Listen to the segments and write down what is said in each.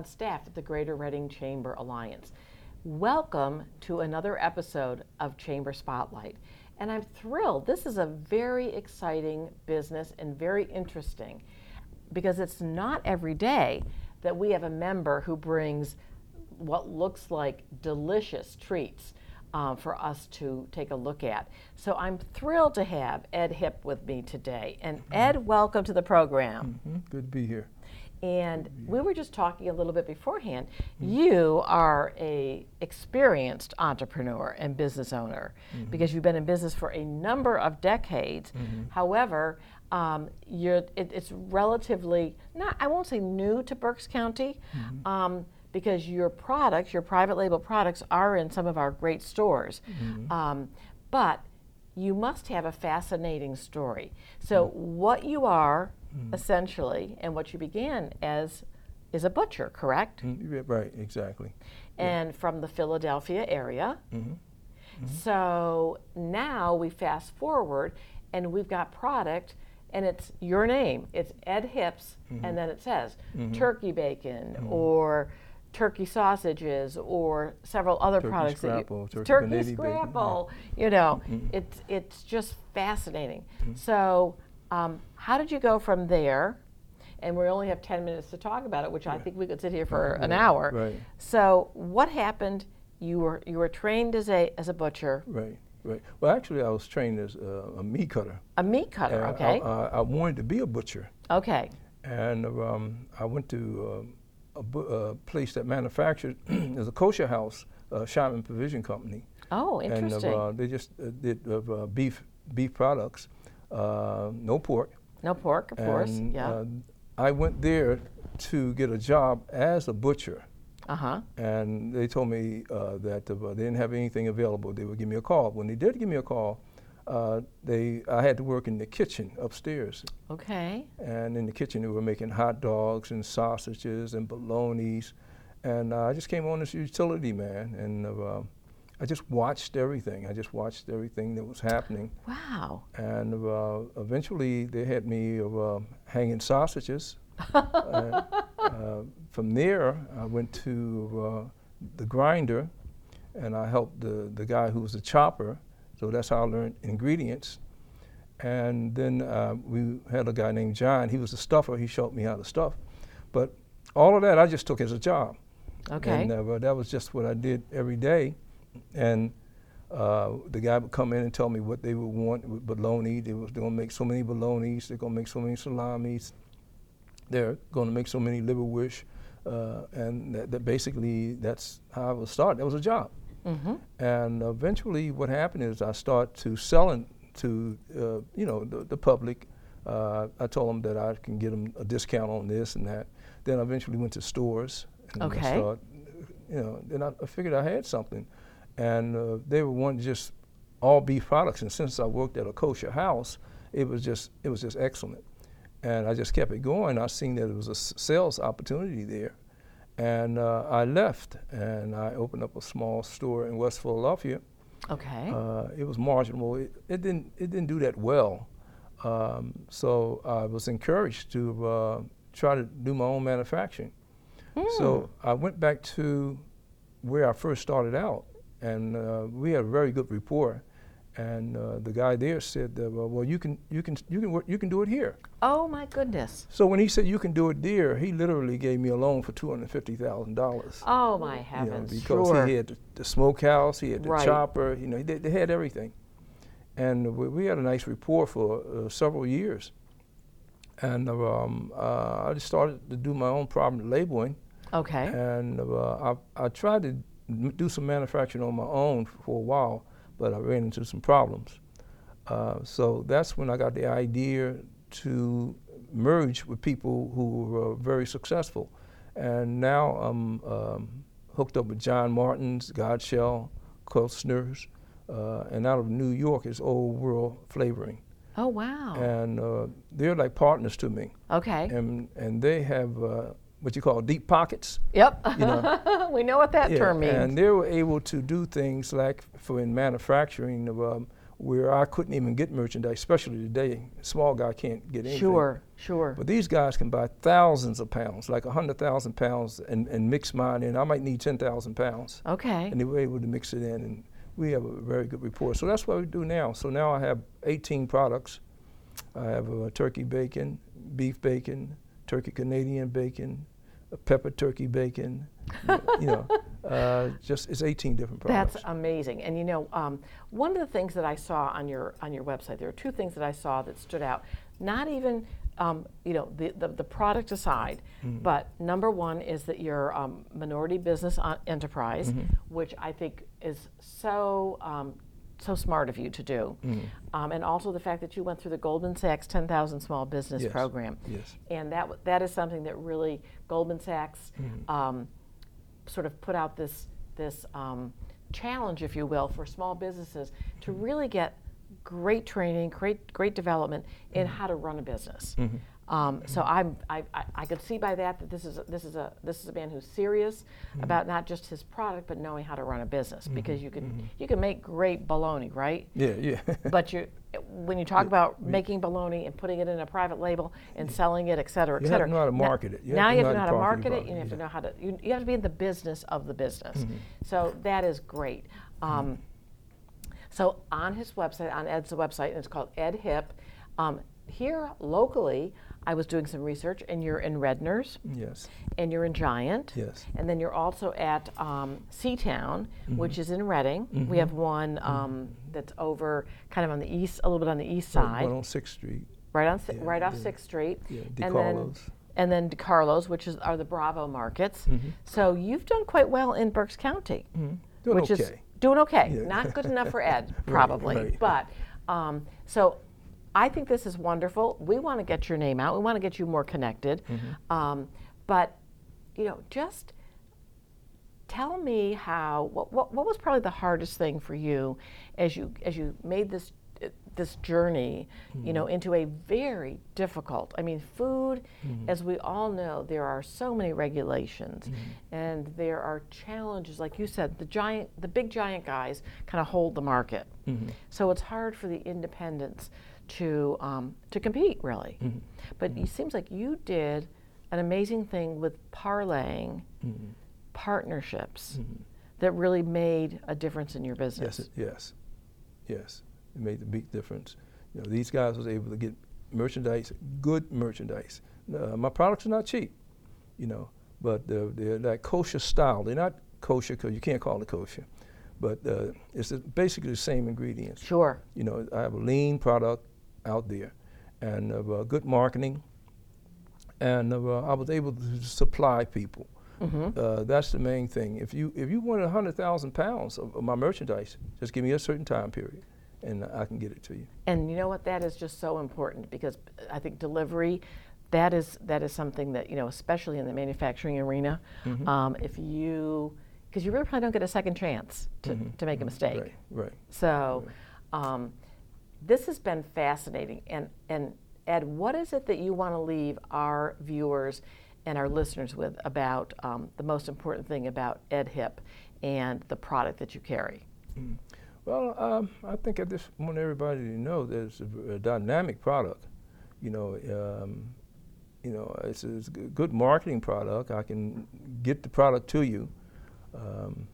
on staff at the Greater Reading Chamber Alliance. Welcome to another episode of Chamber Spotlight. And I'm thrilled. This is a very exciting business and very interesting because it's not every day that we have a member who brings what looks like delicious treats um, for us to take a look at. So I'm thrilled to have Ed Hip with me today. And Ed, welcome to the program. Mm-hmm. Good to be here. And we were just talking a little bit beforehand. Mm-hmm. You are a experienced entrepreneur and business owner mm-hmm. because you've been in business for a number of decades. Mm-hmm. However, um, it, it's relatively not I won't say new to Berks County. Mm-hmm. Um, because your products, your private label products, are in some of our great stores. Mm-hmm. Um, but you must have a fascinating story. So, mm-hmm. what you are mm-hmm. essentially, and what you began as, is a butcher, correct? Mm-hmm. Right, exactly. And yeah. from the Philadelphia area. Mm-hmm. Mm-hmm. So now we fast forward, and we've got product and it's your name. It's Ed Hips, mm-hmm. and then it says mm-hmm. turkey bacon or turkey sausages or several other turkey products scrapple, that you, turkey, turkey scrapple. You know, mm-hmm. it's it's just fascinating. Mm-hmm. So, um, how did you go from there? And we only have ten minutes to talk about it, which right. I think we could sit here for right. an hour. Right. So, what happened? You were you were trained as a as a butcher. Right. Right. Well, actually, I was trained as a, a meat cutter. A meat cutter. okay. I, I, I, wanted to be a butcher. Okay. And um, I went to. Um, a, a place that manufactured is a kosher house, uh, Shaman Provision Company. Oh, interesting. And uh, they just uh, did uh, beef beef products, uh, no pork. No pork, of and, course. Yeah. Uh, I went there to get a job as a butcher. Uh-huh. And they told me that they didn't have anything available. They would give me a call. When they did give me a call, uh, they I had to work in the kitchen upstairs. Okay. And in the kitchen, they were making hot dogs and sausages and bolognas, and uh, I just came on as a utility man, and uh, I just watched everything. I just watched everything that was happening. Wow. And uh, eventually, they had me uh, hanging sausages. uh, from there, I went to the grinder, and I helped the the guy who was the chopper so that's how I learned ingredients. And then uh, we had a guy named John. He was a stuffer. He showed me how to stuff. But all of that I just took as a job. Okay. And uh, that was just what I did every day. And uh, the guy would come in and tell me what they would want with bologna. They was going to make so many bolognas. They're going to make so many salamis. They're going to make so many liverwurst. Uh, and that, that basically, that's how I was started. That was a job. Mm-hmm. And eventually, what happened is I started to selling to uh, you know the, the public. Uh, I told them that I can get them a discount on this and that. Then I eventually went to stores. And okay. Started, you know, then I, I, figured I had something, and uh, they were wanting just all beef products. And since I worked at a kosher house, it was just it was just excellent. And I just kept it going. I seen that it was a sales opportunity there. And uh, I left and I opened up a small store in West Philadelphia. Okay. Uh, it was marginal. It, it, didn't it didn't do that well. Um, so I was encouraged to uh, try to do my own manufacturing. Mm. So I went back to where I first started out, and uh, we had a very good rapport. And uh, the guy there said, that, well, well, you can, you can, you can, work, you can do it here. Oh my goodness! So when he said you can do it there, he literally gave me a loan for two hundred fifty thousand dollars. Oh my heavens! You know, because sure. he had the, the smokehouse, he had the right. chopper. You know, they, they, had everything, and we, we, had a nice rapport for uh, several years. And um, uh, I just started to do my own problem labeling. Okay. And uh, I, I tried to do some manufacturing on my own for a while but I ran into some problems. Uh, so that's when I got the idea to merge with people who were very successful. And now I'm um, hooked up with John Martin's, Godshall, Kostner's, uh, and out of New York is Old World Flavoring. Oh, wow. And uh, they're like partners to me. Okay. And, and they have uh, what you call deep pockets. Yep. You know? we know what that yeah, term means. And they were able to do things like for in manufacturing. Um, where I couldn't even get merchandise, especially today. Small guy can't get anything. Sure, sure. But these guys can buy thousands of pounds, like 100,000 pounds, and, and mix mine in. I might need 10,000 pounds. Okay. And they were able to mix it in, and we have a very good report. So that's what we do now. So now I have 18 products. I have uh, turkey bacon, beef bacon, turkey Canadian bacon, pepper turkey bacon. you know, uh, just it's 18 different products. That's amazing. And you know, um, one of the things that I saw on your on your website, there are two things that I saw that stood out. Not even um, you know the, the, the product aside, mm-hmm. but number one is that you're um, minority business uh, enterprise, mm-hmm. which I think is so um, so smart of you to do. Mm. Um, and also the fact that you went through the Goldman Sachs 10,000 Small Business yes. Program. Yes. And that, that is something that really Goldman Sachs mm. um, sort of put out this, this um, challenge, if you will, for small businesses to mm-hmm. really get great training, great, great development in mm-hmm. how to run a business. Mm-hmm. Um, so I'm, I, I, I, could see by that that this is a, this is a this is a man who's serious mm-hmm. about not just his product but knowing how to run a business mm-hmm. because you can mm-hmm. you can make great bologna, right? Yeah, yeah. but you when you talk yeah. about yeah. making bologna and putting it in a private label and selling it, et cetera, et cetera. You have to know how to market it. You now you have to know how to market it. You have to know how to you, you, have to be in the business of the business. Mm-hmm. So that is great. Um, so on his website, on Ed's website, and it's called Ed Hip. Um, here locally, I was doing some research, and you're in Redner's. Yes. And you're in Giant. Yes. And then you're also at um, C-Town, mm-hmm. which is in Reading. Mm-hmm. We have one mm-hmm. um, that's over kind of on the east, a little bit on the east side. One on Sixth Street. Right on, yeah, right off Sixth Street. Yeah, DeCarlo's. And then DeCarlo's, which is are the Bravo markets. Mm-hmm. So you've done quite well in Berks County, mm-hmm. doing which okay. is doing okay. Yeah. Not good enough for Ed, probably, right, right. but. Um, so I think this is wonderful. We want to get your name out. We want to get you more connected. Mm-hmm. Um, but, you know, just tell me how. What, what, what was probably the hardest thing for you as you as you made this this journey, mm-hmm. you know, into a very difficult. I mean, food, mm-hmm. as we all know, there are so many regulations, mm-hmm. and there are challenges. Like you said, the giant, the big giant guys, kind of hold the market. Mm-hmm. So it's hard for the independents to um, to compete really. Mm-hmm. But mm-hmm. it seems like you did an amazing thing with parlaying mm-hmm. partnerships mm-hmm. that really made a difference in your business. Yes, yes, yes. It made a big difference. You know, these guys was able to get merchandise, good merchandise. Uh, my products are not cheap, you know, but they're, they're that kosher style. They're not kosher because you can't call it kosher, but uh, it's basically the same ingredients. Sure. You know, I have a lean product out there, and uh, good marketing, and uh, I was able to supply people. Mm-hmm. Uh, that's the main thing. If you if you want hundred thousand pounds of, of, my merchandise, just give me a certain time period, and I can get it to you. And you know what? That is just so important because I think delivery, that is that is something that you know, especially in the manufacturing arena, mm-hmm. um, if you because you really probably don't get a second chance to, mm-hmm. to make a mm-hmm. mistake. Right. Right. So. Right. Um, this has been fascinating. And, and Ed, what is it that you want to leave our viewers and our listeners with about um, the most important thing about Ed Hip and the product that you carry? Mm. Well, um, I think I just want everybody to know that it's a, a dynamic product. You know, um, you know, it's, it's, a good marketing product. I can get the product to you. Um,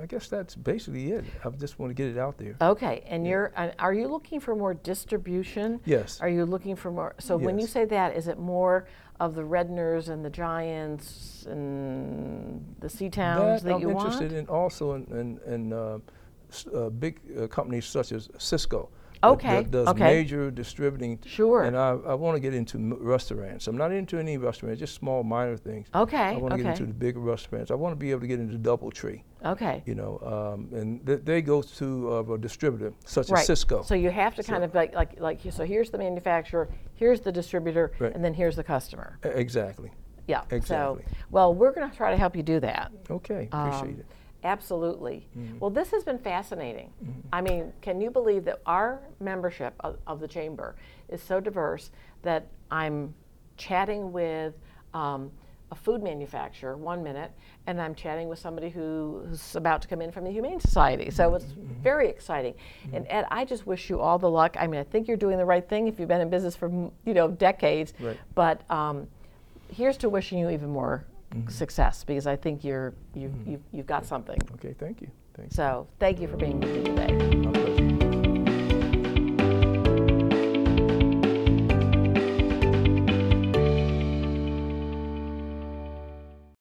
I guess that's basically it. I just want to get it out there. Okay, and yeah. you're uh, are you looking for more distribution? Yes. Are you looking for more? So yes. when you say that, is it more of the Redners and the Giants and the C-Towns that, that you want? I'm interested in also in, in, in uh, uh, big uh, companies such as Sysco. Okay. That, does okay. major distributing. Sure. And I, I want to get into m- restaurants. I'm not into any restaurants, just small minor things. Okay. I want to okay. get into the bigger restaurants. I want to be able to get into DoubleTree. Okay. You know, um, and th- they go to uh, a distributor such right. as Sysco. So you have to so kind of like, like like so here's the manufacturer, here's the distributor, right. and then here's the customer. exactly. Yeah. Exactly. So, well, we're going to try to help you do that. Okay. Appreciate um, it. Absolutely. Mm-hmm. Well, this has been fascinating. Mm-hmm. I mean, can you believe that our membership of, of, the chamber is so diverse that I'm chatting with um, a food manufacturer one minute, and I'm chatting with somebody who's about to come in from the Humane Society. So it's very exciting. And Ed, I just wish you all the luck. I mean, I think you're doing the right thing if you've been in business for you know decades. Right. But um, here's to wishing you even more Mm-hmm. success because I think you're you've, mm-hmm. you've, you've got something. Okay, thank you. Thank you. So thank you for being with me today.